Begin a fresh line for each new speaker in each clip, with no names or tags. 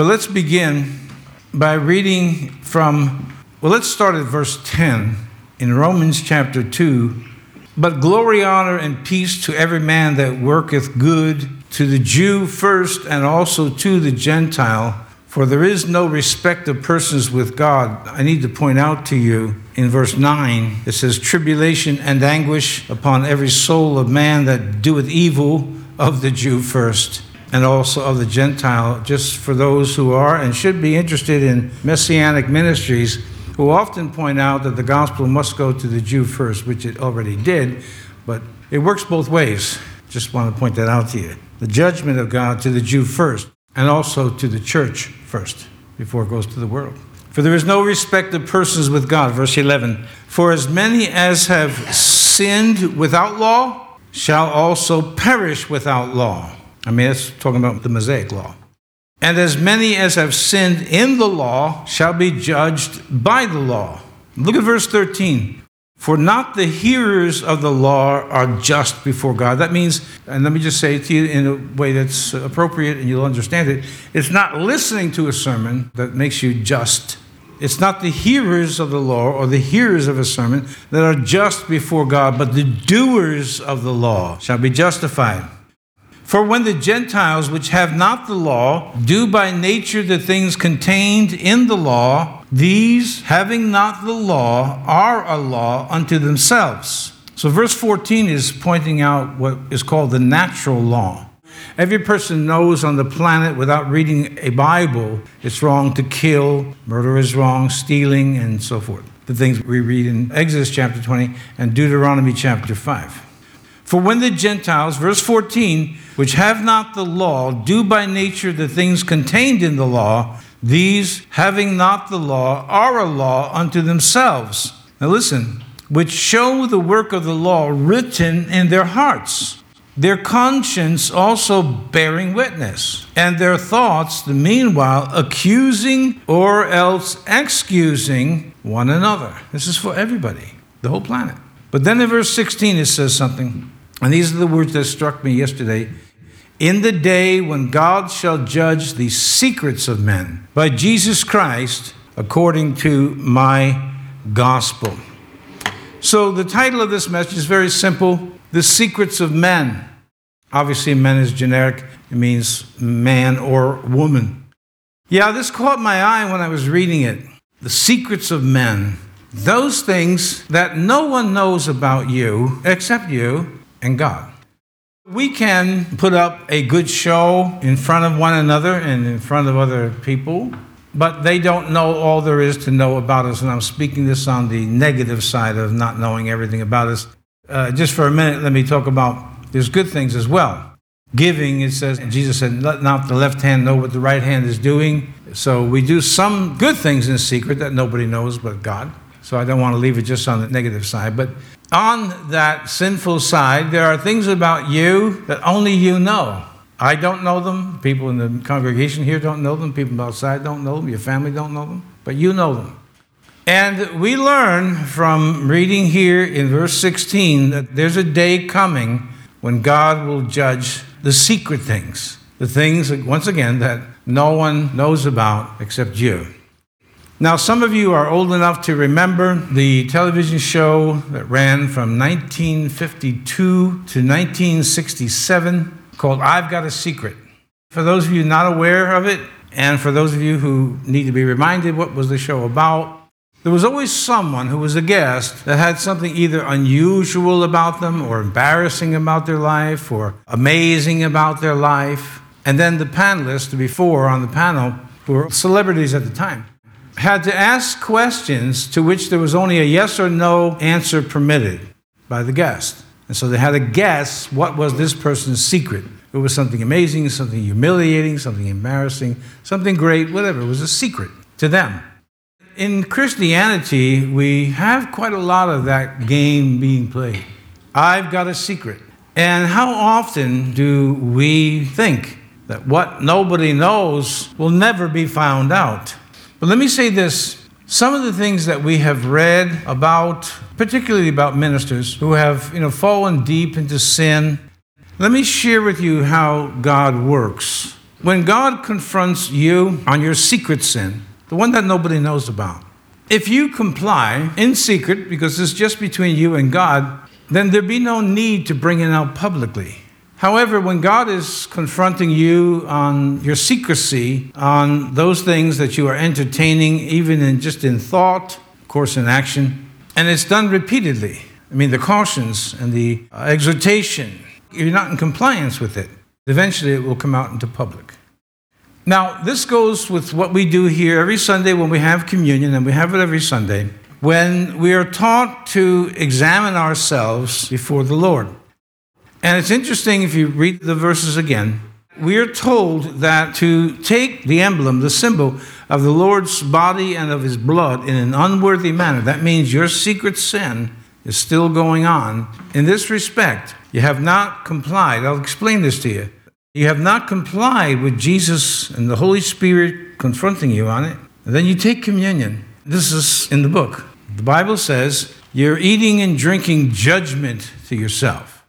But let's begin by reading from, well, let's start at verse 10 in Romans chapter 2. But glory, honor, and peace to every man that worketh good, to the Jew first, and also to the Gentile. For there is no respect of persons with God. I need to point out to you in verse 9, it says, Tribulation and anguish upon every soul of man that doeth evil, of the Jew first, and also of the Gentile, just for those who are and should be interested in messianic ministries, who often point out that the gospel must go to the Jew first, which it already did, but it works both ways. Just want to point that out to you. The judgment of God to the Jew first and also to the church first before it goes to the world. For there is no respect of persons with God. Verse 11. For as many as have sinned without law shall also perish without law. I mean, that's talking about the Mosaic law. And as many as have sinned in the law shall be judged by the law. Look at verse 13. For not the hearers of the law are just before God. That means, and let me just say it to you in a way that's appropriate and you'll understand it. It's not listening to a sermon that makes you just. It's not the hearers of the law or the hearers of a sermon that are just before God, but the doers of the law shall be justified. For when the Gentiles, which have not the law, do by nature the things contained in the law, these, having not the law, are a law unto themselves. So, verse 14 is pointing out what is called the natural law. Every person knows on the planet without reading a Bible it's wrong to kill, murder is wrong, stealing, and so forth. The things we read in Exodus chapter 20 and Deuteronomy chapter 5. For when the Gentiles, verse 14, which have not the law, do by nature the things contained in the law, these, having not the law, are a law unto themselves. Now listen, which show the work of the law written in their hearts, their conscience also bearing witness, and their thoughts, the meanwhile, accusing or else excusing one another. This is for everybody, the whole planet. But then in verse 16 it says something. And these are the words that struck me yesterday. In the day when God shall judge the secrets of men by Jesus Christ according to my gospel. So, the title of this message is very simple The Secrets of Men. Obviously, men is generic, it means man or woman. Yeah, this caught my eye when I was reading it. The secrets of men. Those things that no one knows about you except you and God. We can put up a good show in front of one another and in front of other people, but they don't know all there is to know about us. And I'm speaking this on the negative side of not knowing everything about us. Uh, just for a minute, let me talk about there's good things as well. Giving, it says, Jesus said, let not the left hand know what the right hand is doing. So we do some good things in secret that nobody knows but God. So I don't want to leave it just on the negative side. But on that sinful side, there are things about you that only you know. I don't know them. People in the congregation here don't know them. People outside don't know them. Your family don't know them. But you know them. And we learn from reading here in verse 16 that there's a day coming when God will judge the secret things, the things, once again, that no one knows about except you. Now, some of you are old enough to remember the television show that ran from 1952 to 1967 called I've Got a Secret. For those of you not aware of it, and for those of you who need to be reminded what was the show about, there was always someone who was a guest that had something either unusual about them or embarrassing about their life or amazing about their life. And then the panelists, before on the panel, who were celebrities at the time, had to ask questions to which there was only a yes or no answer permitted by the guest. And so they had to guess what was this person's secret. It was something amazing, something humiliating, something embarrassing, something great, whatever. It was a secret to them. In Christianity, we have quite a lot of that game being played. I've got a secret. And how often do we think that what nobody knows will never be found out? But let me say this some of the things that we have read about, particularly about ministers who have you know, fallen deep into sin, let me share with you how God works when God confronts you on your secret sin, the one that nobody knows about, if you comply in secret, because it's just between you and God, then there'd be no need to bring it out publicly. However, when God is confronting you on your secrecy, on those things that you are entertaining, even in just in thought, of course, in action, and it's done repeatedly. I mean, the cautions and the exhortation, you're not in compliance with it. Eventually, it will come out into public. Now, this goes with what we do here every Sunday when we have communion, and we have it every Sunday, when we are taught to examine ourselves before the Lord. And it's interesting if you read the verses again. We are told that to take the emblem, the symbol of the Lord's body and of his blood in an unworthy manner, that means your secret sin is still going on. In this respect, you have not complied. I'll explain this to you. You have not complied with Jesus and the Holy Spirit confronting you on it. And then you take communion. This is in the book. The Bible says you're eating and drinking judgment to yourself.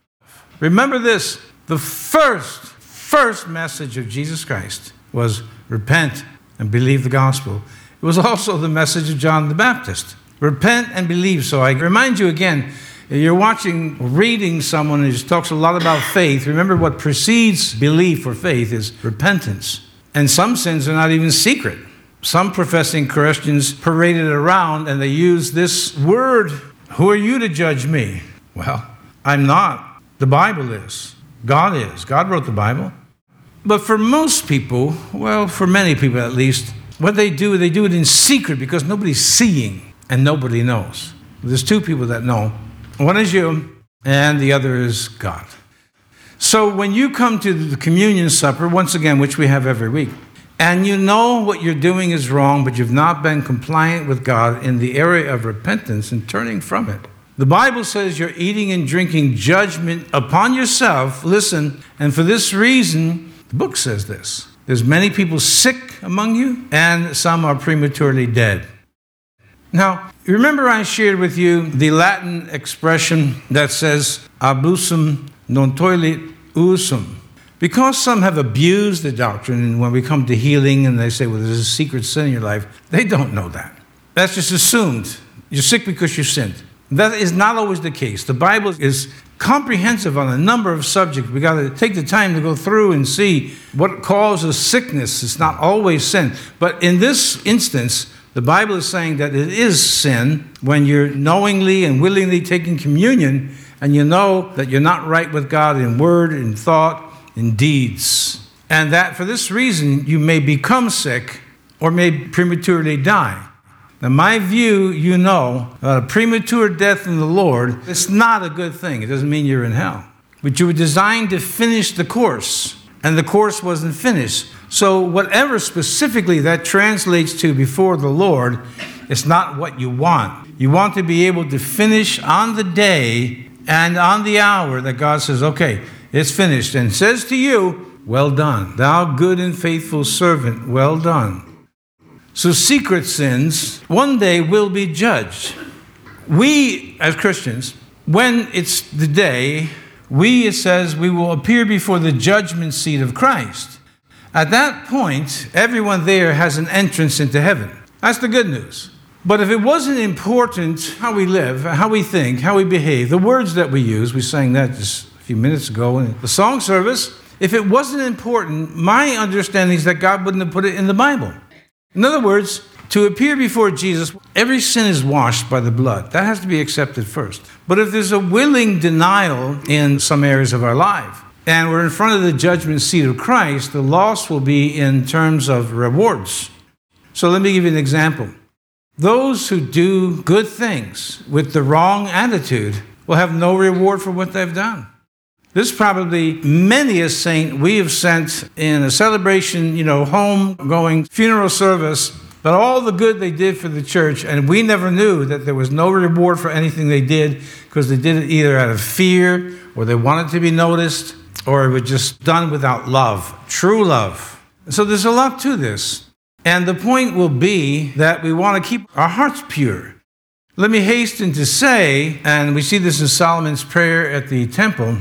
Remember this the first, first message of Jesus Christ was repent and believe the gospel. It was also the message of John the Baptist repent and believe. So I remind you again you're watching, reading someone who talks a lot about faith. Remember, what precedes belief or faith is repentance. And some sins are not even secret. Some professing Christians parade it around and they use this word Who are you to judge me? Well, I'm not. The Bible is. God is. God wrote the Bible. But for most people, well, for many people at least, what they do, they do it in secret because nobody's seeing and nobody knows. There's two people that know one is you, and the other is God. So when you come to the communion supper, once again, which we have every week, and you know what you're doing is wrong, but you've not been compliant with God in the area of repentance and turning from it. The Bible says you're eating and drinking judgment upon yourself. Listen, and for this reason, the book says this there's many people sick among you, and some are prematurely dead. Now, remember I shared with you the Latin expression that says abusus non tollit usum. Because some have abused the doctrine, and when we come to healing and they say, well, there's a secret sin in your life, they don't know that. That's just assumed. You're sick because you sinned. That is not always the case. The Bible is comprehensive on a number of subjects. We got to take the time to go through and see what causes sickness. It's not always sin. But in this instance, the Bible is saying that it is sin when you're knowingly and willingly taking communion and you know that you're not right with God in word, in thought, in deeds. And that for this reason you may become sick or may prematurely die. Now, my view, you know, a premature death in the Lord, it's not a good thing. It doesn't mean you're in hell. But you were designed to finish the course, and the course wasn't finished. So, whatever specifically that translates to before the Lord, it's not what you want. You want to be able to finish on the day and on the hour that God says, okay, it's finished, and says to you, well done, thou good and faithful servant, well done. So, secret sins one day will be judged. We, as Christians, when it's the day, we, it says, we will appear before the judgment seat of Christ. At that point, everyone there has an entrance into heaven. That's the good news. But if it wasn't important how we live, how we think, how we behave, the words that we use, we sang that just a few minutes ago in the song service, if it wasn't important, my understanding is that God wouldn't have put it in the Bible. In other words, to appear before Jesus, every sin is washed by the blood. That has to be accepted first. But if there's a willing denial in some areas of our life, and we're in front of the judgment seat of Christ, the loss will be in terms of rewards. So let me give you an example. Those who do good things with the wrong attitude will have no reward for what they've done. This is probably many a saint we have sent in a celebration, you know, home going funeral service, but all the good they did for the church, and we never knew that there was no reward for anything they did because they did it either out of fear or they wanted to be noticed or it was just done without love, true love. So there's a lot to this. And the point will be that we want to keep our hearts pure. Let me hasten to say, and we see this in Solomon's prayer at the temple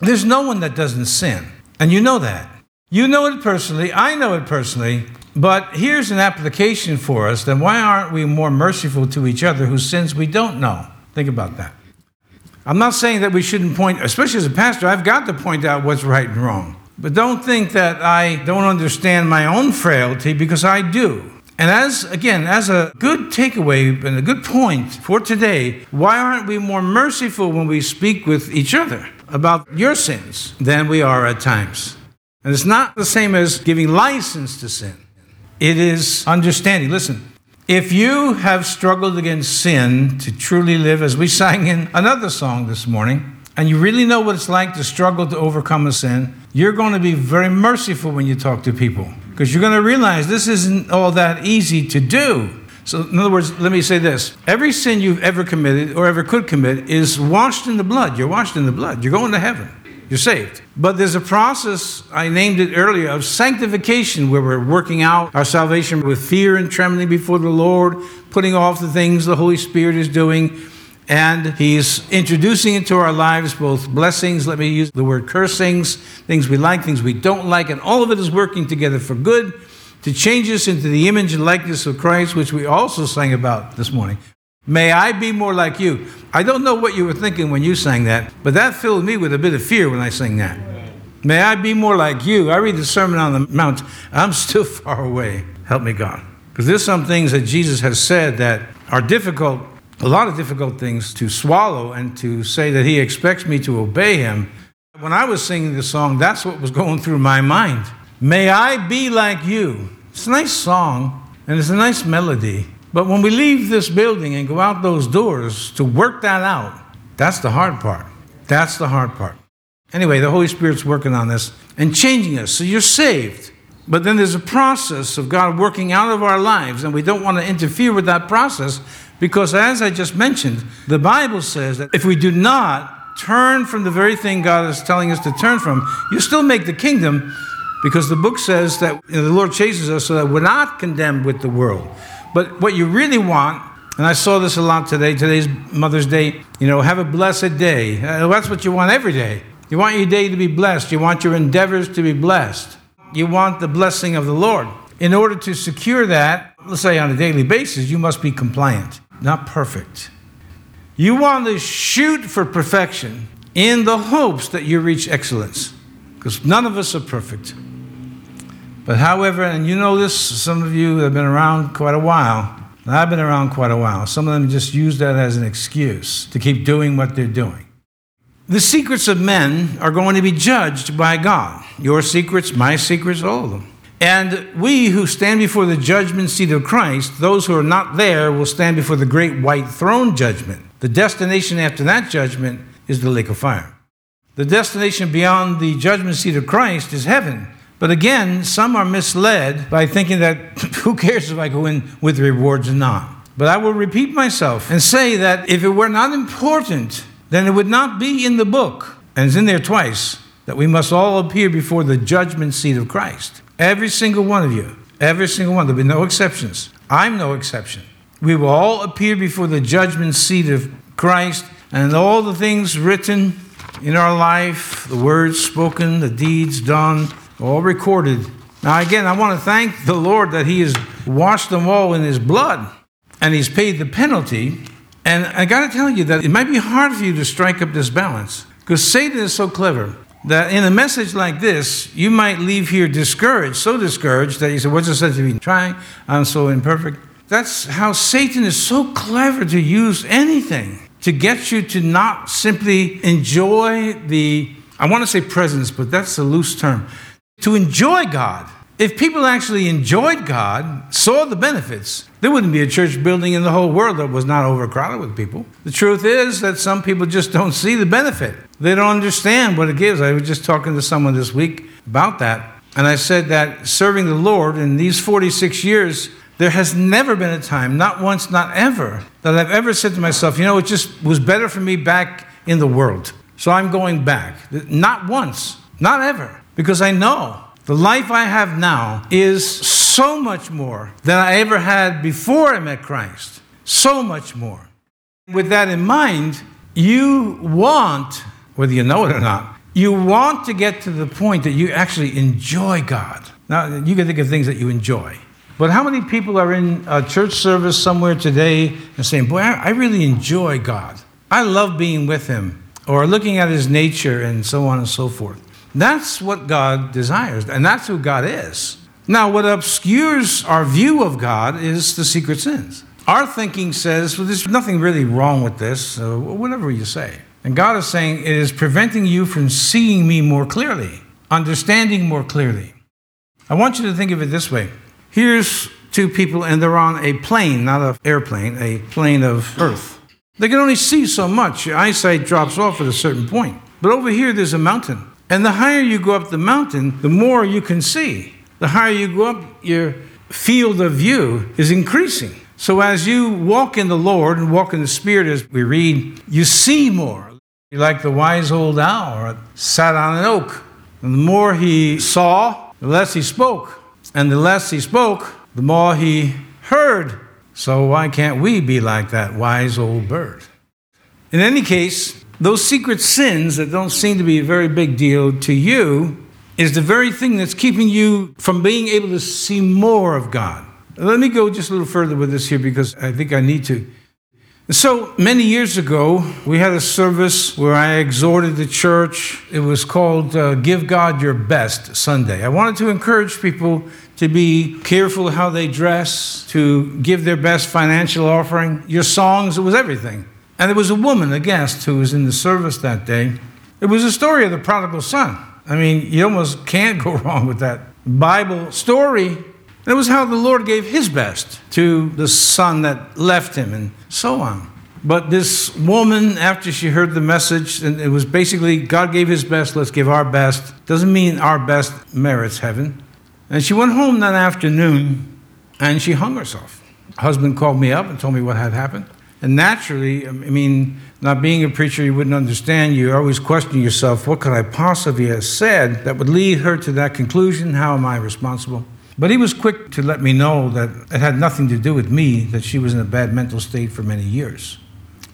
there's no one that doesn't sin. And you know that. You know it personally, I know it personally, but here's an application for us. Then why aren't we more merciful to each other whose sins we don't know? Think about that. I'm not saying that we shouldn't point, especially as a pastor, I've got to point out what's right and wrong. But don't think that I don't understand my own frailty because I do. And as, again, as a good takeaway and a good point for today, why aren't we more merciful when we speak with each other about your sins than we are at times? And it's not the same as giving license to sin, it is understanding. Listen, if you have struggled against sin to truly live, as we sang in another song this morning, and you really know what it's like to struggle to overcome a sin, you're going to be very merciful when you talk to people because you're going to realize this isn't all that easy to do. So, in other words, let me say this every sin you've ever committed or ever could commit is washed in the blood. You're washed in the blood. You're going to heaven. You're saved. But there's a process, I named it earlier, of sanctification where we're working out our salvation with fear and trembling before the Lord, putting off the things the Holy Spirit is doing and he's introducing into our lives both blessings, let me use the word cursings, things we like, things we don't like, and all of it is working together for good to change us into the image and likeness of Christ, which we also sang about this morning. May I be more like you. I don't know what you were thinking when you sang that, but that filled me with a bit of fear when I sang that. May I be more like you. I read the Sermon on the Mount. I'm still far away. Help me, God. Because there's some things that Jesus has said that are difficult a lot of difficult things to swallow and to say that he expects me to obey him. When I was singing the song, that's what was going through my mind. May I be like you. It's a nice song and it's a nice melody. But when we leave this building and go out those doors to work that out, that's the hard part. That's the hard part. Anyway, the Holy Spirit's working on this and changing us. So you're saved. But then there's a process of God working out of our lives, and we don't want to interfere with that process because, as I just mentioned, the Bible says that if we do not turn from the very thing God is telling us to turn from, you still make the kingdom because the book says that you know, the Lord chases us so that we're not condemned with the world. But what you really want, and I saw this a lot today, today's Mother's Day, you know, have a blessed day. Uh, that's what you want every day. You want your day to be blessed, you want your endeavors to be blessed, you want the blessing of the Lord. In order to secure that, let's say on a daily basis, you must be compliant not perfect. You want to shoot for perfection in the hopes that you reach excellence, because none of us are perfect. But however, and you know this, some of you have been around quite a while, I've been around quite a while. Some of them just use that as an excuse to keep doing what they're doing. The secrets of men are going to be judged by God. Your secrets, my secrets, all of them. And we who stand before the judgment seat of Christ, those who are not there, will stand before the great white throne judgment. The destination after that judgment is the lake of fire. The destination beyond the judgment seat of Christ is heaven. But again, some are misled by thinking that who cares if I go in with rewards or not. But I will repeat myself and say that if it were not important, then it would not be in the book, and it's in there twice, that we must all appear before the judgment seat of Christ. Every single one of you. Every single one. There'll be no exceptions. I'm no exception. We will all appear before the judgment seat of Christ, and all the things written in our life, the words spoken, the deeds done, all recorded. Now, again, I want to thank the Lord that He has washed them all in His blood and He's paid the penalty. And I got to tell you that it might be hard for you to strike up this balance because Satan is so clever that in a message like this, you might leave here discouraged, so discouraged that you say, What's the sense of even trying? I'm so imperfect. That's how Satan is so clever to use anything to get you to not simply enjoy the, I want to say presence, but that's a loose term, to enjoy God. If people actually enjoyed God, saw the benefits, there wouldn't be a church building in the whole world that was not overcrowded with people. The truth is that some people just don't see the benefit. They don't understand what it gives. I was just talking to someone this week about that. And I said that serving the Lord in these 46 years, there has never been a time, not once, not ever, that I've ever said to myself, you know, it just was better for me back in the world. So I'm going back. Not once, not ever, because I know the life I have now is so much more than I ever had before I met Christ. So much more. With that in mind, you want, whether you know it or not, You want to get to the point that you actually enjoy God. Now, you can think of things that you enjoy. But how many people are in a church service somewhere today and saying, Boy, I really enjoy God. I love being with Him, or looking at His nature and so on and so forth. That's what God desires, and that's who God is. Now, what obscures our view of God is the secret sins. Our thinking says, well, there's nothing really wrong with this, whatever you say. And God is saying, it is preventing you from seeing me more clearly, understanding more clearly. I want you to think of it this way here's two people, and they're on a plane, not an airplane, a plane of earth. They can only see so much. Your eyesight drops off at a certain point. But over here, there's a mountain. And the higher you go up the mountain, the more you can see. The higher you go up, your field of view is increasing. So as you walk in the Lord and walk in the Spirit, as we read, you see more. Like the wise old owl sat on an oak. And the more he saw, the less he spoke. And the less he spoke, the more he heard. So why can't we be like that wise old bird? In any case, those secret sins that don't seem to be a very big deal to you is the very thing that's keeping you from being able to see more of God. Let me go just a little further with this here because I think I need to. So many years ago, we had a service where I exhorted the church. It was called uh, Give God Your Best Sunday. I wanted to encourage people to be careful how they dress, to give their best financial offering. Your songs, it was everything. And there was a woman, a guest, who was in the service that day. It was a story of the prodigal son. I mean, you almost can't go wrong with that Bible story. And it was how the Lord gave his best to the son that left him and so on. But this woman, after she heard the message, and it was basically God gave his best, let's give our best, doesn't mean our best merits heaven. And she went home that afternoon and she hung herself. husband called me up and told me what had happened. And naturally, I mean, not being a preacher, you wouldn't understand. You always question yourself, what could I possibly have said that would lead her to that conclusion? How am I responsible? But he was quick to let me know that it had nothing to do with me, that she was in a bad mental state for many years.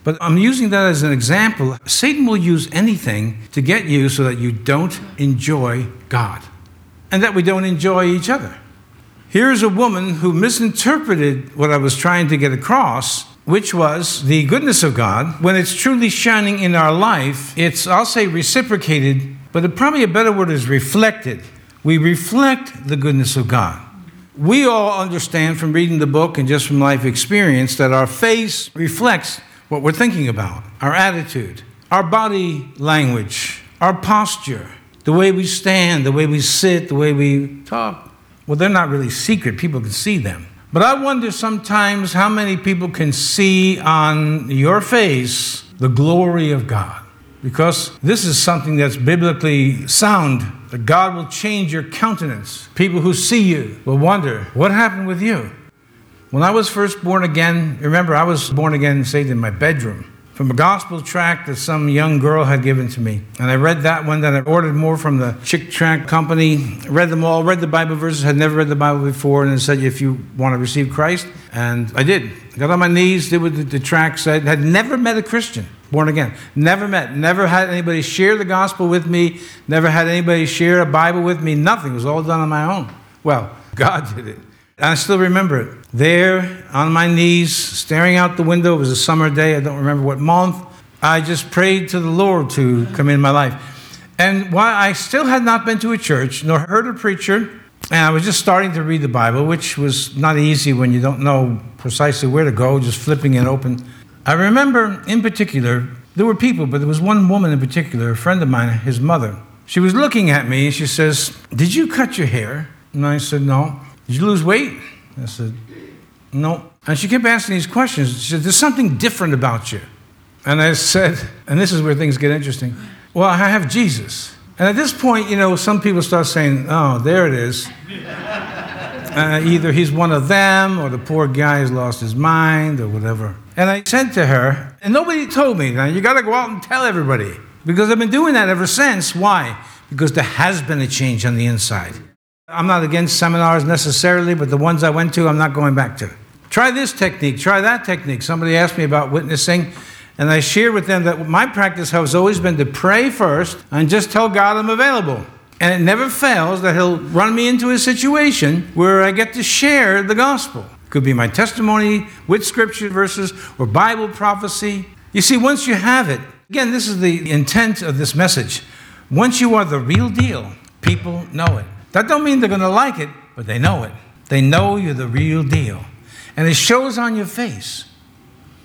But I'm using that as an example. Satan will use anything to get you so that you don't enjoy God and that we don't enjoy each other. Here's a woman who misinterpreted what I was trying to get across, which was the goodness of God. When it's truly shining in our life, it's, I'll say, reciprocated, but probably a better word is reflected we reflect the goodness of God. We all understand from reading the book and just from life experience that our face reflects what we're thinking about, our attitude, our body language, our posture, the way we stand, the way we sit, the way we talk. Well, they're not really secret, people can see them. But I wonder sometimes how many people can see on your face the glory of God. Because this is something that's biblically sound that God will change your countenance. People who see you will wonder, what happened with you? When I was first born again, remember, I was born again, saved in my bedroom from a gospel tract that some young girl had given to me. And I read that one, then I ordered more from the Chick Tract Company, read them all, read the Bible verses, had never read the Bible before, and it said, if you want to receive Christ. And I did. got on my knees, did what the, the tract said, had never met a Christian born again. Never met, never had anybody share the gospel with me, never had anybody share a Bible with me, nothing. It was all done on my own. Well, God did it. I still remember it. There, on my knees, staring out the window, it was a summer day, I don't remember what month. I just prayed to the Lord to come in my life. And while I still had not been to a church nor heard a preacher, and I was just starting to read the Bible, which was not easy when you don't know precisely where to go, just flipping it open. I remember in particular, there were people, but there was one woman in particular, a friend of mine, his mother. She was looking at me and she says, Did you cut your hair? And I said, No. Did you lose weight? I said, No. And she kept asking these questions. She said, There's something different about you. And I said, and this is where things get interesting. Well, I have Jesus. And at this point, you know, some people start saying, Oh, there it is. Uh, either he's one of them or the poor guy has lost his mind or whatever. And I said to her, and nobody told me, now you got to go out and tell everybody. Because I've been doing that ever since. Why? Because there has been a change on the inside. I'm not against seminars necessarily, but the ones I went to, I'm not going back to. Try this technique, try that technique. Somebody asked me about witnessing, And I shared with them that my practice has always been to pray first and just tell God I'm available. And it never fails that He'll run me into a situation where I get to share the gospel. Could be my testimony with scripture verses or Bible prophecy. You see, once you have it, again, this is the intent of this message. Once you are the real deal, people know it. That don't mean they're going to like it, but they know it. They know you're the real deal. And it shows on your face.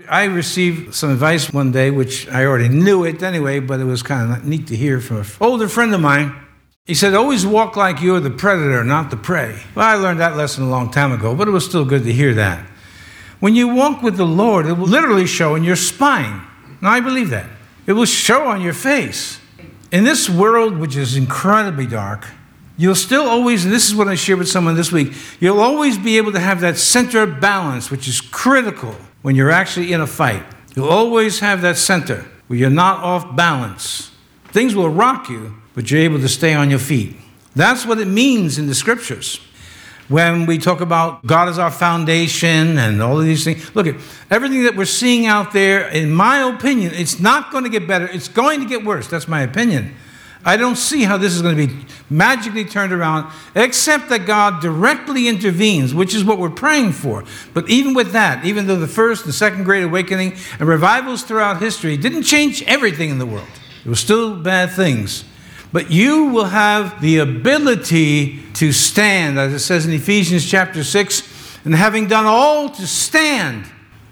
I received some advice one day, which I already knew it anyway, but it was kind of neat to hear from an older friend of mine. He said, Always walk like you're the predator, not the prey. Well, I learned that lesson a long time ago, but it was still good to hear that. When you walk with the Lord, it will literally show in your spine. Now, I believe that. It will show on your face. In this world, which is incredibly dark, you'll still always, and this is what I shared with someone this week, you'll always be able to have that center balance, which is critical when you're actually in a fight. You'll always have that center where you're not off balance. Things will rock you, but you're able to stay on your feet. That's what it means in the scriptures. When we talk about God as our foundation and all of these things, look at everything that we're seeing out there, in my opinion, it's not going to get better. It's going to get worse. That's my opinion. I don't see how this is going to be magically turned around, except that God directly intervenes, which is what we're praying for. But even with that, even though the first and second great awakening and revivals throughout history didn't change everything in the world, there were still bad things. But you will have the ability to stand, as it says in Ephesians chapter 6, and having done all to stand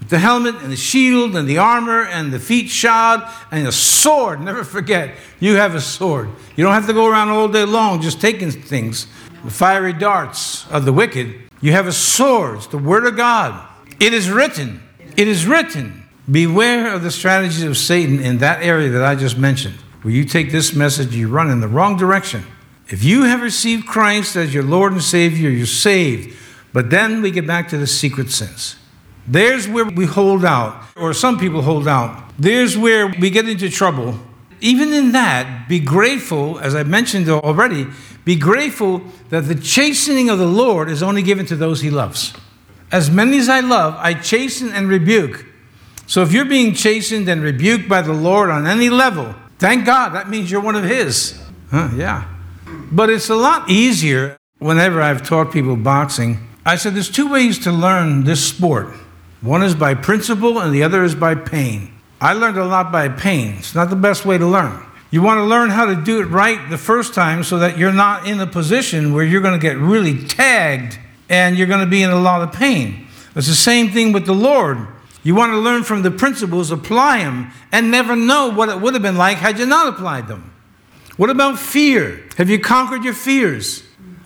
the helmet and the shield and the armor and the feet shod and a sword. Never forget, you have a sword. You don't have to go around all day long just taking things, the fiery darts of the wicked. You have a sword, it's the word of God. It is written, it is written. Beware of the strategies of Satan in that area that I just mentioned. Where you take this message, you run in the wrong direction. If you have received Christ as your Lord and Savior, you're saved. But then we get back to the secret sins. There's where we hold out, or some people hold out. There's where we get into trouble. Even in that, be grateful, as I mentioned already, be grateful that the chastening of the Lord is only given to those he loves. As many as I love, I chasten and rebuke. So if you're being chastened and rebuked by the Lord on any level, thank God, that means you're one of his. Huh, yeah. But it's a lot easier whenever I've taught people boxing. I said there's two ways to learn this sport. One is by principle and the other is by pain. I learned a lot by pain. It's not the best way to learn. You want to learn how to do it right the first time so that you're not in a position where you're going to get really tagged and you're going to be in a lot of pain. It's the same thing with the Lord. You want to learn from the principles, apply them, and never know what it would have been like had you not applied them. What about fear? Have you conquered your fears?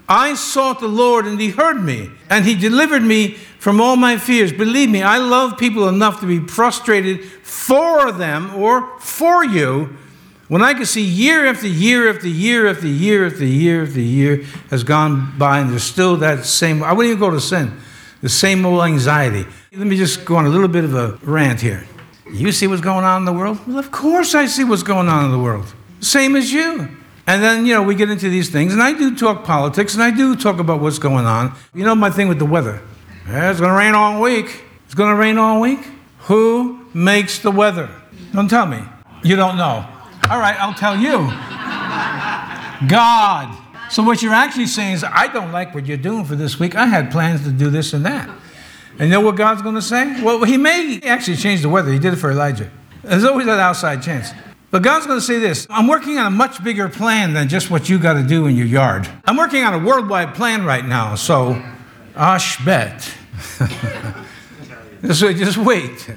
I sought the Lord and he heard me, and he delivered me from all my fears. Believe me, I love people enough to be frustrated for them or for you when I can see year after year after year after year after year after year has gone by and there's still that same, I wouldn't even go to sin, the same old anxiety. Let me just go on a little bit of a rant here. You see what's going on in the world? Well, of course I see what's going on in the world. Same as you. And then, you know, we get into these things, and I do talk politics, and I do talk about what's going on. You know, my thing with the weather. It's going to rain all week. It's going to rain all week. Who makes the weather? Don't tell me. You don't know. All right, I'll tell you. God. So what you're actually saying is, I don't like what you're doing for this week. I had plans to do this and that. And you know what God's going to say? Well, he may actually change the weather. He did it for Elijah. There's always that outside chance. But God's going to say this I'm working on a much bigger plan than just what you got to do in your yard. I'm working on a worldwide plan right now, so Ash bet. so just wait.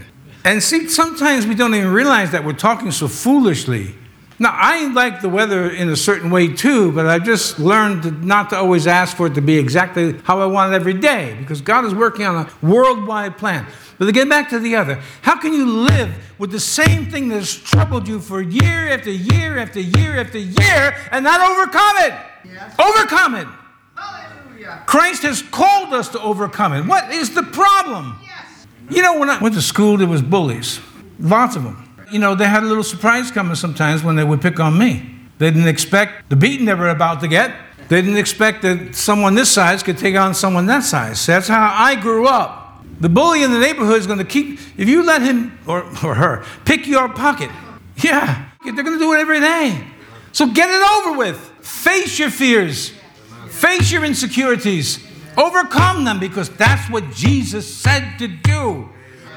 And see, sometimes we don't even realize that we're talking so foolishly. Now, I like the weather in a certain way too, but I've just learned not to always ask for it to be exactly how I want it every day because God is working on a worldwide plan. But to get back to the other, how can you live with the same thing that's troubled you for year after year after year after year and not overcome it? Yes. Overcome it. Hallelujah. Christ has called us to overcome it. What is the problem? Yes. You know, when I went to school, there was bullies, lots of them. You know, they had a little surprise coming sometimes when they would pick on me. They didn't expect the beating they were about to get. They didn't expect that someone this size could take on someone that size. That's how I grew up. The bully in the neighborhood is going to keep, if you let him or, or her pick your pocket, yeah, they're going to do it every day. So get it over with. Face your fears, face your insecurities, overcome them because that's what Jesus said to do.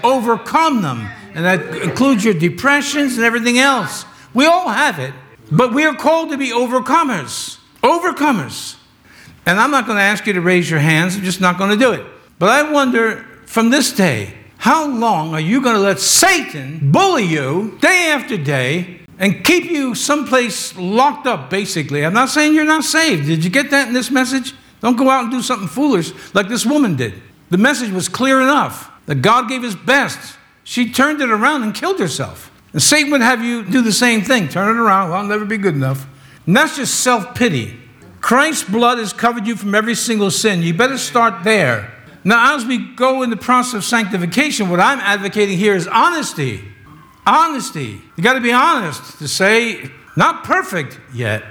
Overcome them. And that includes your depressions and everything else. We all have it, but we are called to be overcomers. Overcomers. And I'm not going to ask you to raise your hands, I'm just not going to do it. But I wonder from this day, how long are you going to let Satan bully you day after day and keep you someplace locked up, basically? I'm not saying you're not saved. Did you get that in this message? Don't go out and do something foolish like this woman did. The message was clear enough that God gave his best. She turned it around and killed herself. And Satan would have you do the same thing turn it around. Well, I'll never be good enough. And that's just self pity. Christ's blood has covered you from every single sin. You better start there. Now, as we go in the process of sanctification, what I'm advocating here is honesty. Honesty. You got to be honest to say, not perfect yet.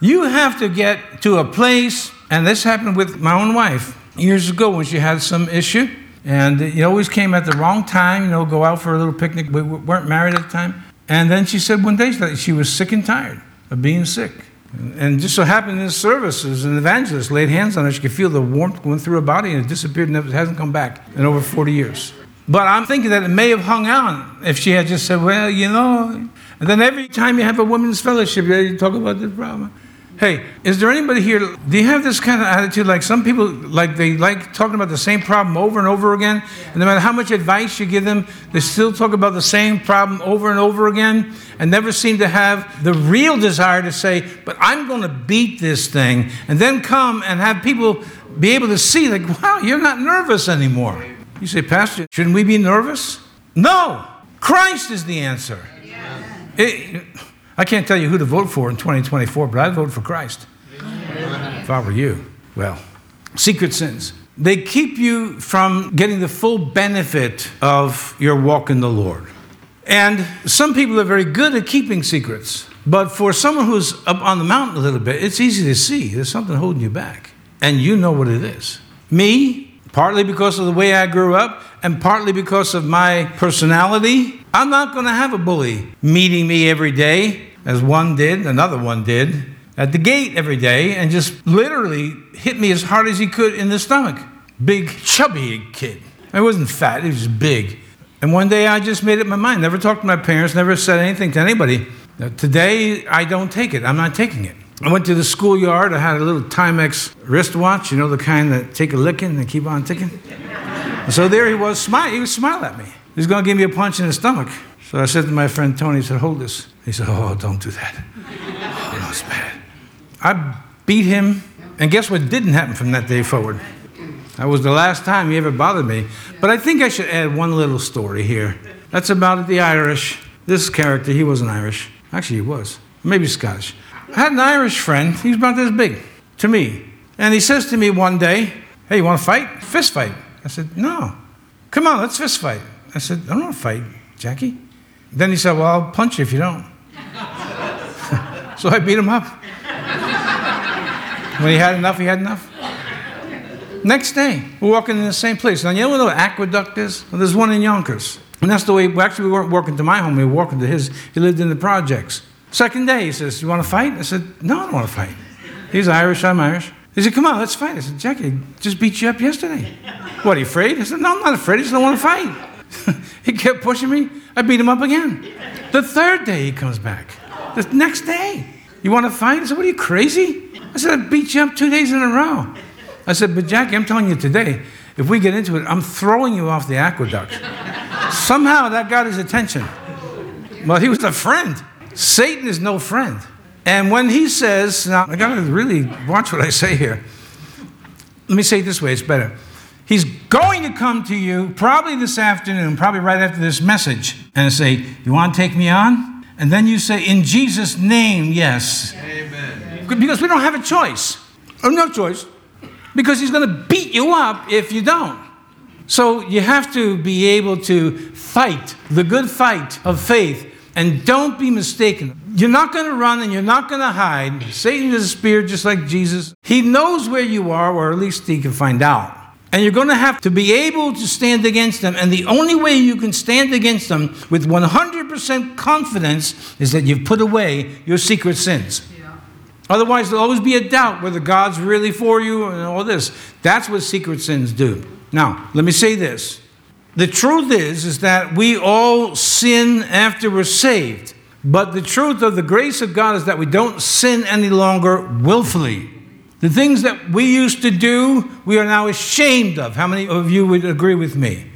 You have to get to a place, and this happened with my own wife years ago when she had some issue, and it always came at the wrong time, you know, go out for a little picnic. We weren't married at the time. And then she said one day she was sick and tired of being sick. And just so happened in the service, as an evangelist laid hands on her, she could feel the warmth going through her body, and it disappeared and it hasn't come back in over 40 years. But I'm thinking that it may have hung on if she had just said, well, you know. And then every time you have a women's fellowship, you talk about this problem. Hey, is there anybody here? Do you have this kind of attitude? Like some people, like they like talking about the same problem over and over again, and no matter how much advice you give them, they still talk about the same problem over and over again, and never seem to have the real desire to say, "But I'm going to beat this thing," and then come and have people be able to see, like, "Wow, you're not nervous anymore." You say, Pastor, shouldn't we be nervous? No, Christ is the answer. It, I can't tell you who to vote for in 2024, but I'd vote for Christ if I were you. Well, secret sins. They keep you from getting the full benefit of your walk in the Lord. And some people are very good at keeping secrets. But for someone who's up on the mountain a little bit, it's easy to see there's something holding you back. And you know what it is. Me, partly because of the way I grew up, and partly because of my personality, I'm not going to have a bully meeting me every day, as one did, another one did, at the gate every day, and just literally hit me as hard as he could in the stomach. Big, chubby kid. I wasn't fat, he was big. And one day I just made up my mind. Never talked to my parents, never said anything to anybody. Today, I don't take it. I'm not taking it. I went to the schoolyard. I had a little Timex wristwatch, you know, the kind that take a licking and keep on ticking. so there he was, smiling. He was smiling at me. He was going to give me a punch in the stomach. So I said to my friend Tony, he said, hold this. He said, oh, don't do that. Oh, no, bad. I beat him, and guess what didn't happen from that day forward? That was the last time he ever bothered me. But I think I should add one little story here. That's about the Irish. This character, he wasn't Irish. Actually, he was. Maybe Scottish. I had an Irish friend. He was about this big to me. And he says to me one day, Hey, you want to fight? Fist fight. I said, No. Come on, let's fist fight. I said, I don't want to fight, Jackie. Then he said, Well, I'll punch you if you don't. so I beat him up. when he had enough, he had enough. Next day, we're walking in the same place. Now, you know what aqueduct is? Well, there's one in Yonkers. And that's the way, actually, we weren't walking to my home, we were walking to his. He lived in the projects. Second day, he says, You want to fight? I said, No, I don't want to fight. He's Irish, I'm Irish. He said, Come on, let's fight. I said, Jackie, just beat you up yesterday. What, are you afraid? I said, No, I'm not afraid. I just don't want to fight. he kept pushing me. I beat him up again. The third day, he comes back. The next day, You want to fight? I said, What are you, crazy? I said, I beat you up two days in a row. I said, But Jackie, I'm telling you today, if we get into it, I'm throwing you off the aqueduct. Somehow that got his attention. Well, he was a friend. Satan is no friend. And when he says, now I gotta really watch what I say here. Let me say it this way, it's better. He's going to come to you probably this afternoon, probably right after this message, and say, You want to take me on? And then you say, In Jesus' name, yes. Amen. Because we don't have a choice. Or no choice. Because he's going to beat you up if you don't. So you have to be able to fight the good fight of faith and don't be mistaken. You're not going to run and you're not going to hide. Satan is a spirit just like Jesus. He knows where you are, or at least he can find out. And you're going to have to be able to stand against them. And the only way you can stand against them with 100% confidence is that you've put away your secret sins. Yeah. Otherwise, there'll always be a doubt whether God's really for you and all this. That's what secret sins do. Now, let me say this. The truth is, is that we all sin after we're saved. But the truth of the grace of God is that we don't sin any longer willfully. The things that we used to do, we are now ashamed of. How many of you would agree with me?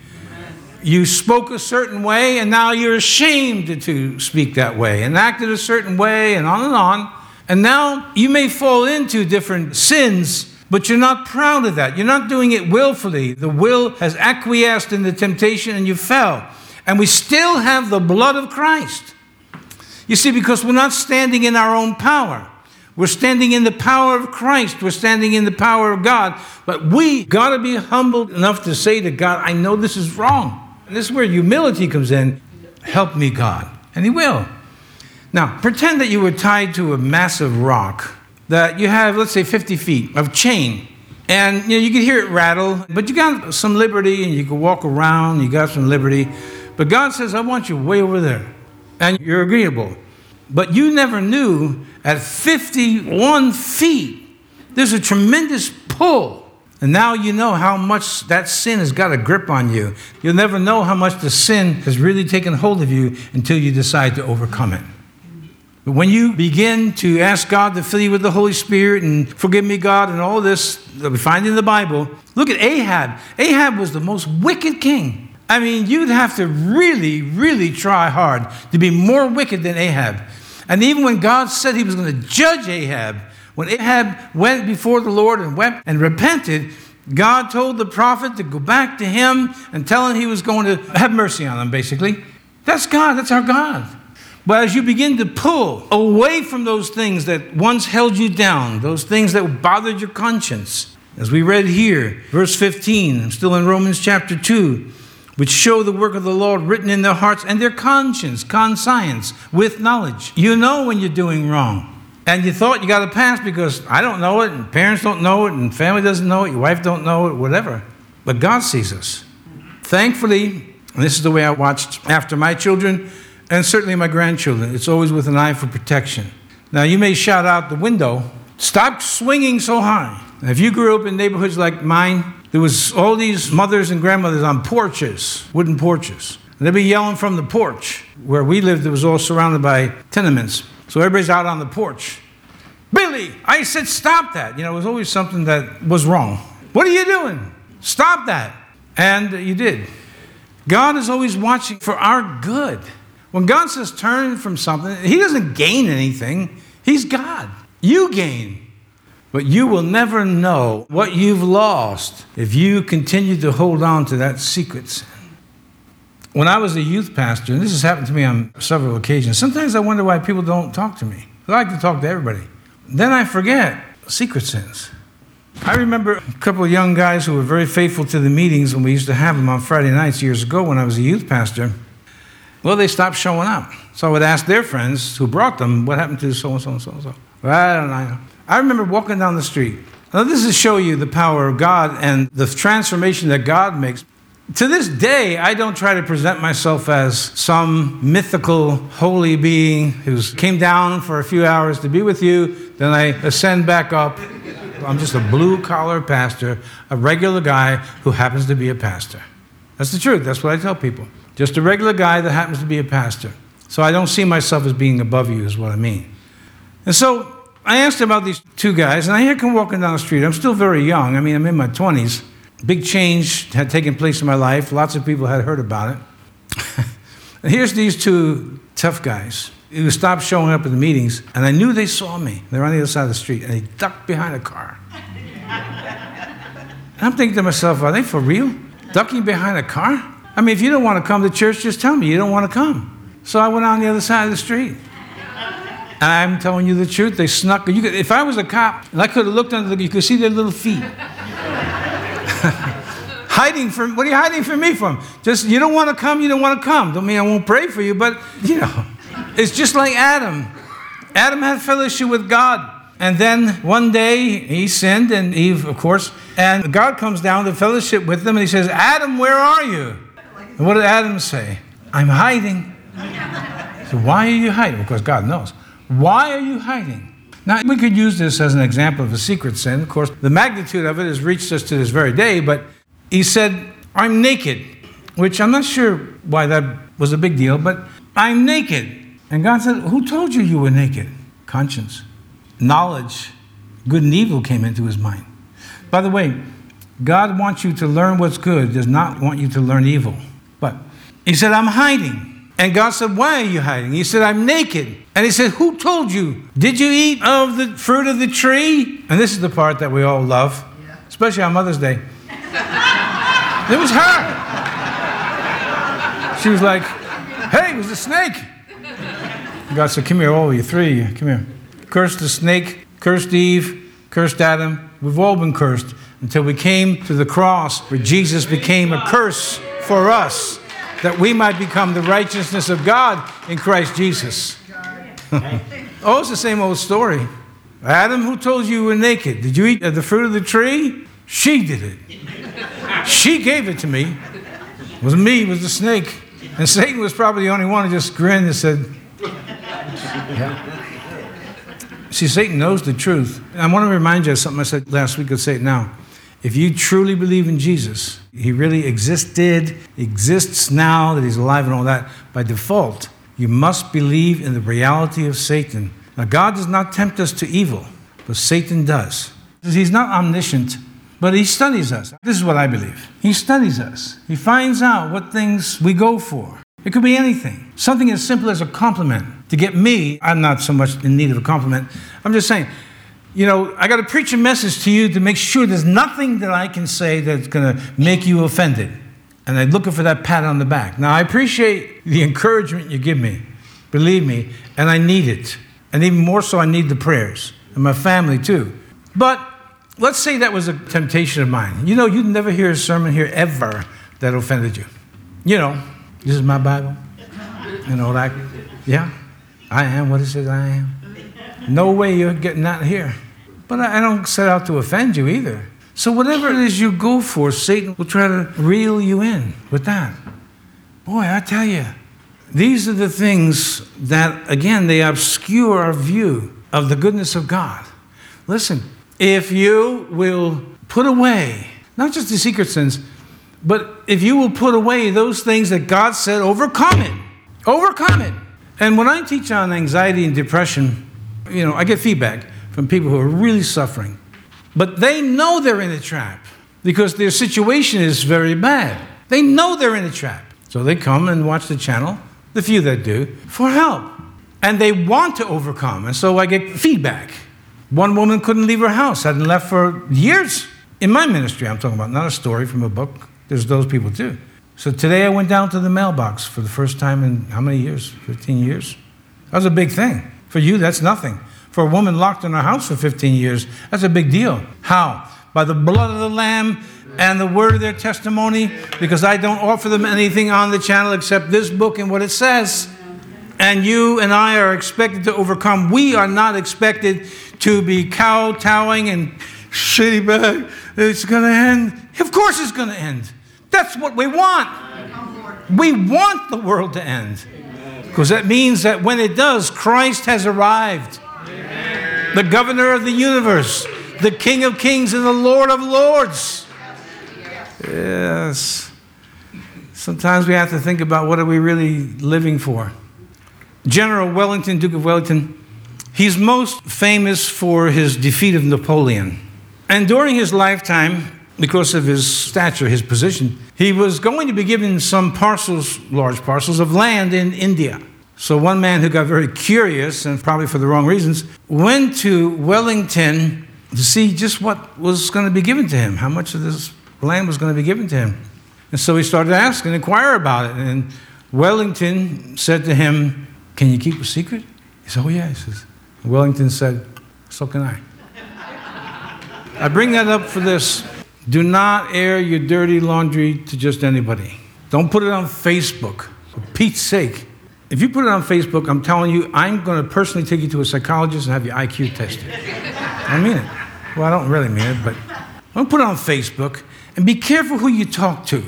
You spoke a certain way, and now you're ashamed to speak that way, and acted a certain way, and on and on. And now you may fall into different sins, but you're not proud of that. You're not doing it willfully. The will has acquiesced in the temptation, and you fell. And we still have the blood of Christ. You see, because we're not standing in our own power. We're standing in the power of Christ. We're standing in the power of God. But we got to be humble enough to say to God, I know this is wrong. And this is where humility comes in. Help me, God. And He will. Now, pretend that you were tied to a massive rock that you have, let's say, 50 feet of chain. And you, know, you can hear it rattle, but you got some liberty and you can walk around, you got some liberty. But God says, I want you way over there. And you're agreeable. But you never knew at 51 feet, there's a tremendous pull. And now you know how much that sin has got a grip on you. You'll never know how much the sin has really taken hold of you until you decide to overcome it. When you begin to ask God to fill you with the Holy Spirit and forgive me, God, and all this that we find in the Bible, look at Ahab. Ahab was the most wicked king. I mean, you'd have to really, really try hard to be more wicked than Ahab. And even when God said he was going to judge Ahab, when Ahab went before the Lord and wept and repented, God told the prophet to go back to him and tell him he was going to have mercy on him, basically. That's God, that's our God. But as you begin to pull away from those things that once held you down, those things that bothered your conscience, as we read here, verse 15, I'm still in Romans chapter 2 which show the work of the Lord written in their hearts and their conscience, conscience, with knowledge. You know when you're doing wrong. And you thought you got a pass because I don't know it, and parents don't know it, and family doesn't know it, your wife don't know it, whatever. But God sees us. Thankfully, and this is the way I watched after my children, and certainly my grandchildren, it's always with an eye for protection. Now, you may shout out the window, stop swinging so high. If you grew up in neighborhoods like mine, there was all these mothers and grandmothers on porches, wooden porches. And they'd be yelling from the porch. Where we lived, it was all surrounded by tenements. So everybody's out on the porch. Billy, I said, stop that. You know, it was always something that was wrong. What are you doing? Stop that. And you did. God is always watching for our good. When God says turn from something, He doesn't gain anything, He's God. You gain. But you will never know what you've lost if you continue to hold on to that secret sin. When I was a youth pastor, and this has happened to me on several occasions, sometimes I wonder why people don't talk to me. I like to talk to everybody. Then I forget secret sins. I remember a couple of young guys who were very faithful to the meetings when we used to have them on Friday nights years ago when I was a youth pastor. Well, they stopped showing up. So I would ask their friends who brought them, what happened to so and so and so and so? I don't know. I remember walking down the street. Now, this is show you the power of God and the transformation that God makes. To this day, I don't try to present myself as some mythical holy being who came down for a few hours to be with you, then I ascend back up. I'm just a blue collar pastor, a regular guy who happens to be a pastor. That's the truth. That's what I tell people. Just a regular guy that happens to be a pastor. So I don't see myself as being above you, is what I mean. And so I asked about these two guys, and I hear them walking down the street. I'm still very young. I mean, I'm in my 20s. Big change had taken place in my life. Lots of people had heard about it. and here's these two tough guys who stopped showing up at the meetings, and I knew they saw me. They're on the other side of the street, and they ducked behind a car. and I'm thinking to myself, are they for real? Ducking behind a car? I mean, if you don't want to come to church, just tell me you don't want to come. So I went on the other side of the street. I'm telling you the truth. They snuck. Could, if I was a cop, and I could have looked under the, you could see their little feet. hiding from, what are you hiding from me from? Just, you don't want to come, you don't want to come. Don't mean I won't pray for you, but, you know, it's just like Adam. Adam had fellowship with God. And then one day he sinned, and Eve, of course, and God comes down to fellowship with them, and he says, Adam, where are you? And what did Adam say? I'm hiding. So why are you hiding? Because God knows. Why are you hiding? Now, we could use this as an example of a secret sin. Of course, the magnitude of it has reached us to this very day, but he said, I'm naked, which I'm not sure why that was a big deal, but I'm naked. And God said, Who told you you were naked? Conscience. Knowledge, good and evil came into his mind. By the way, God wants you to learn what's good, does not want you to learn evil. But he said, I'm hiding. And God said, Why are you hiding? He said, I'm naked. And he said, Who told you? Did you eat of the fruit of the tree? And this is the part that we all love, especially on Mother's Day. it was her. She was like, Hey, it was a snake. God said, Come here, all of you, three of you, come here. Cursed the snake, cursed Eve, cursed Adam. We've all been cursed until we came to the cross where Jesus became a curse for us that we might become the righteousness of God in Christ Jesus. oh, it's the same old story. Adam, who told you you were naked? Did you eat the fruit of the tree? She did it. She gave it to me. It was me, it was the snake. And Satan was probably the only one who just grinned and said, yeah. See, Satan knows the truth. I want to remind you of something I said last week. I'll say it now. If you truly believe in Jesus, he really existed, exists now, that he's alive and all that, by default, you must believe in the reality of Satan. Now, God does not tempt us to evil, but Satan does. He's not omniscient, but he studies us. This is what I believe. He studies us, he finds out what things we go for. It could be anything. Something as simple as a compliment. To get me, I'm not so much in need of a compliment. I'm just saying, you know, I got to preach a message to you to make sure there's nothing that I can say that's going to make you offended. And I'm looking for that pat on the back. Now, I appreciate the encouragement you give me, believe me, and I need it. And even more so, I need the prayers, and my family too. But let's say that was a temptation of mine. You know, you'd never hear a sermon here ever that offended you. You know, this is my Bible. You know, like, yeah, I am what it says I am. No way you're getting that here. But I don't set out to offend you either. So whatever it is you go for, Satan will try to reel you in with that. Boy, I tell you, these are the things that, again, they obscure our view of the goodness of God. Listen, if you will put away, not just the secret sins, but if you will put away those things that God said, overcome it. Overcome it. And when I teach on anxiety and depression, you know, I get feedback from people who are really suffering. But they know they're in a trap because their situation is very bad. They know they're in a trap. So they come and watch the channel, the few that do, for help. And they want to overcome. And so I get feedback. One woman couldn't leave her house, hadn't left for years. In my ministry, I'm talking about, not a story from a book. There's those people too. So today I went down to the mailbox for the first time in how many years? 15 years? That was a big thing. For you, that's nothing. For a woman locked in her house for 15 years, that's a big deal. How? By the blood of the Lamb and the word of their testimony, because I don't offer them anything on the channel except this book and what it says. And you and I are expected to overcome. We are not expected to be kowtowing and shitty back. It's going to end. Of course, it's going to end. That's what we want. We want the world to end. Because that means that when it does, Christ has arrived the governor of the universe, the King of kings and the Lord of lords. Yes. Sometimes we have to think about what are we really living for. General Wellington, Duke of Wellington, he's most famous for his defeat of Napoleon. And during his lifetime, because of his stature, his position, he was going to be given some parcels, large parcels of land in India. So one man who got very curious, and probably for the wrong reasons, went to Wellington to see just what was going to be given to him, how much of this land was going to be given to him. And so he started to ask and inquire about it. And Wellington said to him, Can you keep a secret? He said, Oh, yeah. He says, Wellington said, So can I. I bring that up for this. Do not air your dirty laundry to just anybody. Don't put it on Facebook. For Pete's sake, If you put it on Facebook, I'm telling you, I'm going to personally take you to a psychologist and have your IQ tested. I mean it. Well, I don't really mean it, but I'm going to put it on Facebook and be careful who you talk to.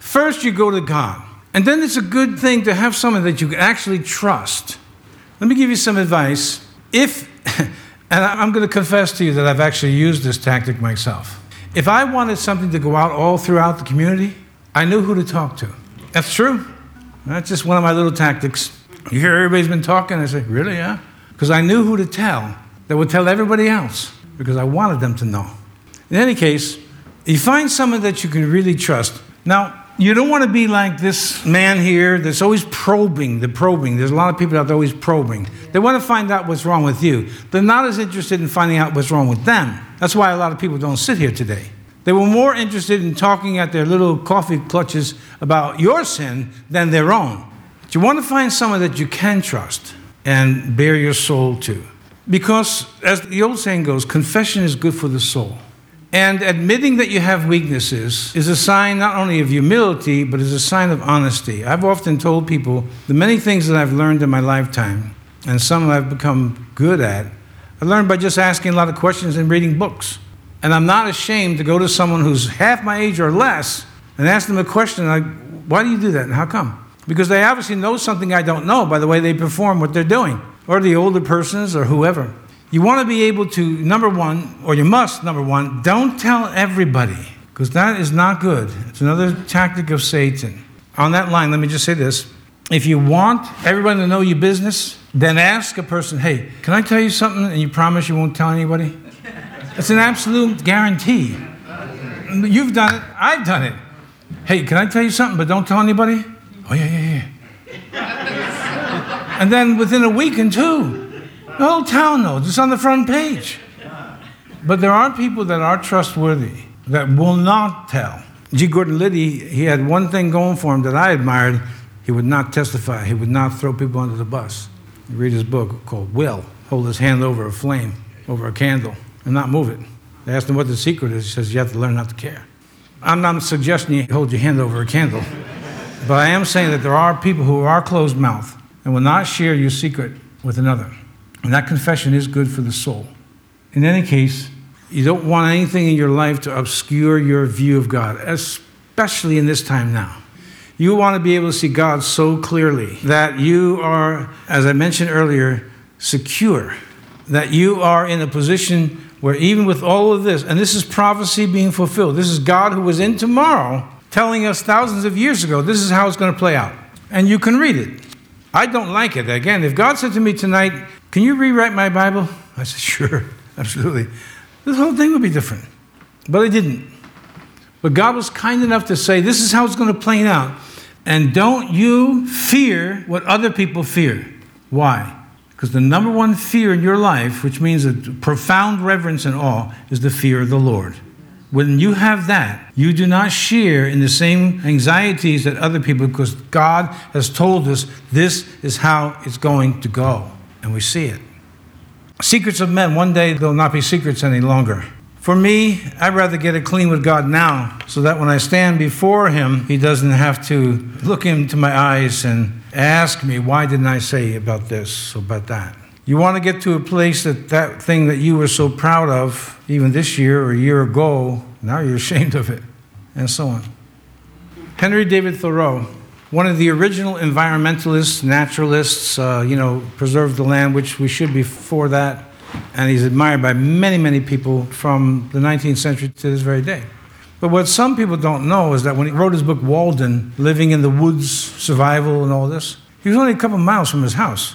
First, you go to God. And then it's a good thing to have someone that you can actually trust. Let me give you some advice. If, and I'm going to confess to you that I've actually used this tactic myself. If I wanted something to go out all throughout the community, I knew who to talk to. That's true. That's just one of my little tactics. You hear everybody's been talking, I say, really, yeah? Because I knew who to tell that would tell everybody else because I wanted them to know. In any case, you find someone that you can really trust. Now, you don't want to be like this man here that's always probing, the probing. There's a lot of people out there always probing. They want to find out what's wrong with you. They're not as interested in finding out what's wrong with them. That's why a lot of people don't sit here today. They were more interested in talking at their little coffee clutches about your sin than their own. But you want to find someone that you can trust and bare your soul to. Because, as the old saying goes, confession is good for the soul. And admitting that you have weaknesses is a sign not only of humility, but is a sign of honesty. I've often told people the many things that I've learned in my lifetime, and some I've become good at, I learned by just asking a lot of questions and reading books. And I'm not ashamed to go to someone who's half my age or less and ask them a question like, why do you do that and how come? Because they obviously know something I don't know by the way they perform what they're doing, or the older persons or whoever. You want to be able to, number one, or you must, number one, don't tell everybody, because that is not good. It's another tactic of Satan. On that line, let me just say this. If you want everyone to know your business, then ask a person, hey, can I tell you something and you promise you won't tell anybody? It's an absolute guarantee. You've done it, I've done it. Hey, can I tell you something, but don't tell anybody? Oh, yeah, yeah, yeah. and then within a week and two, the whole town knows. It's on the front page. But there are people that are trustworthy that will not tell. G. Gordon Liddy, he had one thing going for him that I admired. He would not testify. He would not throw people under the bus. You read his book called Will, hold his hand over a flame, over a candle and not move it. They asked him what the secret is. He says, You have to learn not to care. I'm not suggesting you hold your hand over a candle, but I am saying that there are people who are closed mouthed and will not share your secret with another. And that confession is good for the soul. In any case, you don't want anything in your life to obscure your view of God, especially in this time now. You want to be able to see God so clearly that you are, as I mentioned earlier, secure, that you are in a position where even with all of this, and this is prophecy being fulfilled, this is God who was in tomorrow telling us thousands of years ago, this is how it's going to play out. And you can read it. I don't like it. Again, if God said to me tonight, Can you rewrite my Bible? I said, Sure, absolutely. This whole thing would be different. But I didn't. But God was kind enough to say, This is how it's going to play out. And don't you fear what other people fear. Why? Because the number one fear in your life, which means a profound reverence and awe, is the fear of the Lord. When you have that, you do not share in the same anxieties that other people, because God has told us this is how it's going to go. And we see it. Secrets of men, one day they'll not be secrets any longer. For me, I'd rather get it clean with God now so that when I stand before Him, He doesn't have to look into my eyes and ask me, why didn't I say about this or about that? You want to get to a place that that thing that you were so proud of, even this year or a year ago, now you're ashamed of it, and so on. Henry David Thoreau, one of the original environmentalists, naturalists, uh, you know, preserved the land, which we should be for that and he's admired by many, many people from the 19th century to this very day. But what some people don't know is that when he wrote his book Walden, Living in the Woods, Survival, and all this, he was only a couple miles from his house.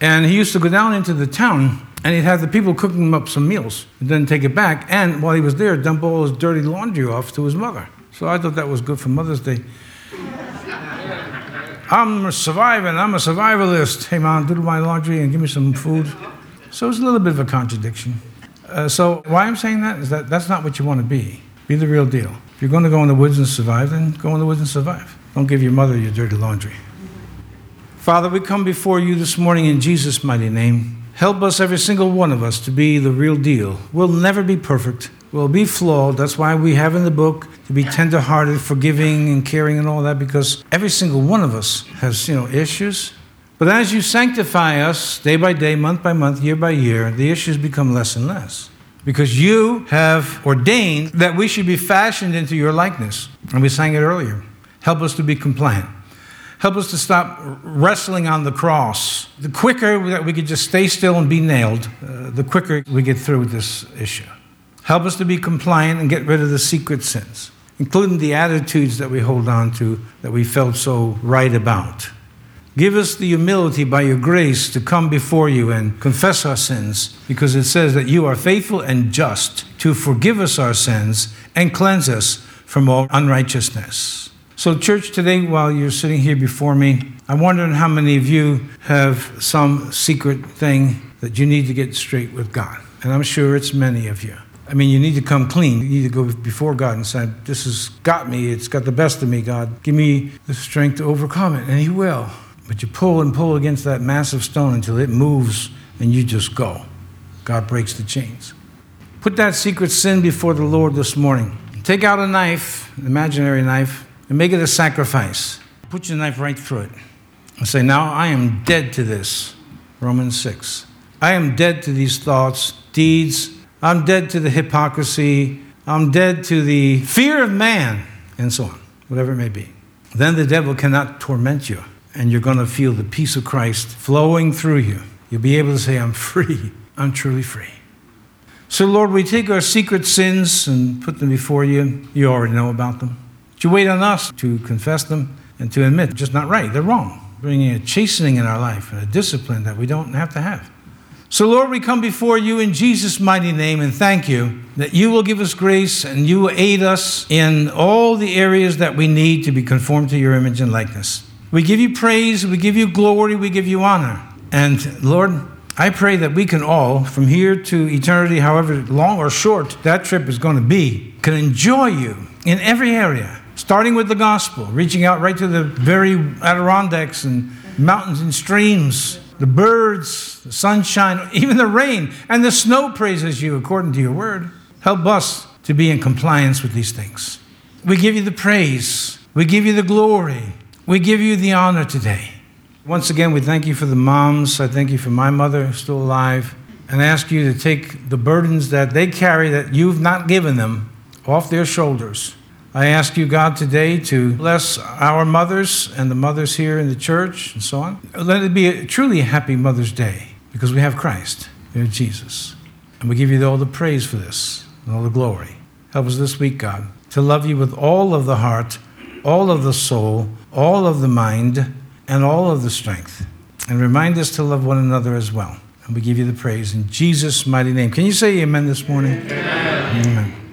And he used to go down into the town and he'd have the people cooking him up some meals and then take it back. And while he was there, dump all his dirty laundry off to his mother. So I thought that was good for Mother's Day. I'm surviving. I'm a survivalist. Hey, mom, do my laundry and give me some food. So it's a little bit of a contradiction. Uh, so why I'm saying that is that that's not what you want to be. Be the real deal. If you're going to go in the woods and survive, then go in the woods and survive. Don't give your mother your dirty laundry. Father, we come before you this morning in Jesus' mighty name. Help us, every single one of us, to be the real deal. We'll never be perfect. We'll be flawed. That's why we have in the book to be tenderhearted, forgiving, and caring, and all that, because every single one of us has, you know, issues, But as you sanctify us day by day, month by month, year by year, the issues become less and less. Because you have ordained that we should be fashioned into your likeness. And we sang it earlier. Help us to be compliant. Help us to stop wrestling on the cross. The quicker that we could just stay still and be nailed, uh, the quicker we get through with this issue. Help us to be compliant and get rid of the secret sins, including the attitudes that we hold on to that we felt so right about. Give us the humility by your grace to come before you and confess our sins, because it says that you are faithful and just to forgive us our sins and cleanse us from all unrighteousness. So, church, today, while you're sitting here before me, I'm wondering how many of you have some secret thing that you need to get straight with God. And I'm sure it's many of you. I mean, you need to come clean. You need to go before God and say, This has got me. It's got the best of me, God. Give me the strength to overcome it. And He will. But you pull and pull against that massive stone until it moves and you just go. God breaks the chains. Put that secret sin before the Lord this morning. Take out a knife, an imaginary knife, and make it a sacrifice. Put your knife right through it and say, Now I am dead to this. Romans 6. I am dead to these thoughts, deeds. I'm dead to the hypocrisy. I'm dead to the fear of man, and so on, whatever it may be. Then the devil cannot torment you, and you're going to feel the peace of Christ flowing through you. You'll be able to say, I'm free. I'm truly free. So, Lord, we take our secret sins and put them before you. You already know about them. But you wait on us to confess them and to admit just not right. They're wrong, bringing a chastening in our life and a discipline that we don't have to have. So, Lord, we come before you in Jesus' mighty name and thank you that you will give us grace and you will aid us in all the areas that we need to be conformed to your image and likeness. We give you praise, we give you glory, we give you honor. And, Lord, I pray that we can all, from here to eternity, however long or short that trip is going to be, can enjoy you in every area starting with the gospel, reaching out right to the very Adirondacks and mountains and streams, the birds, the sunshine, even the rain, and the snow praises you according to your word. Help us to be in compliance with these things. We give you the praise, we give you the glory, we give you the honor today. Once again, we thank you for the moms. I thank you for my mother, still alive, and ask you to take the burdens that they carry that you've not given them off their shoulders. I ask you, God, today to bless our mothers and the mothers here in the church and so on. Let it be a, truly happy Mother's Day because we have Christ, we have Jesus. And we give you all the praise for this and all the glory. Help us this week, God, to love you with all of the heart, all of the soul, all of the mind, and all of the strength. And remind us to love one another as well. And we give you the praise in Jesus' mighty name. Can you say amen this morning? amen. amen.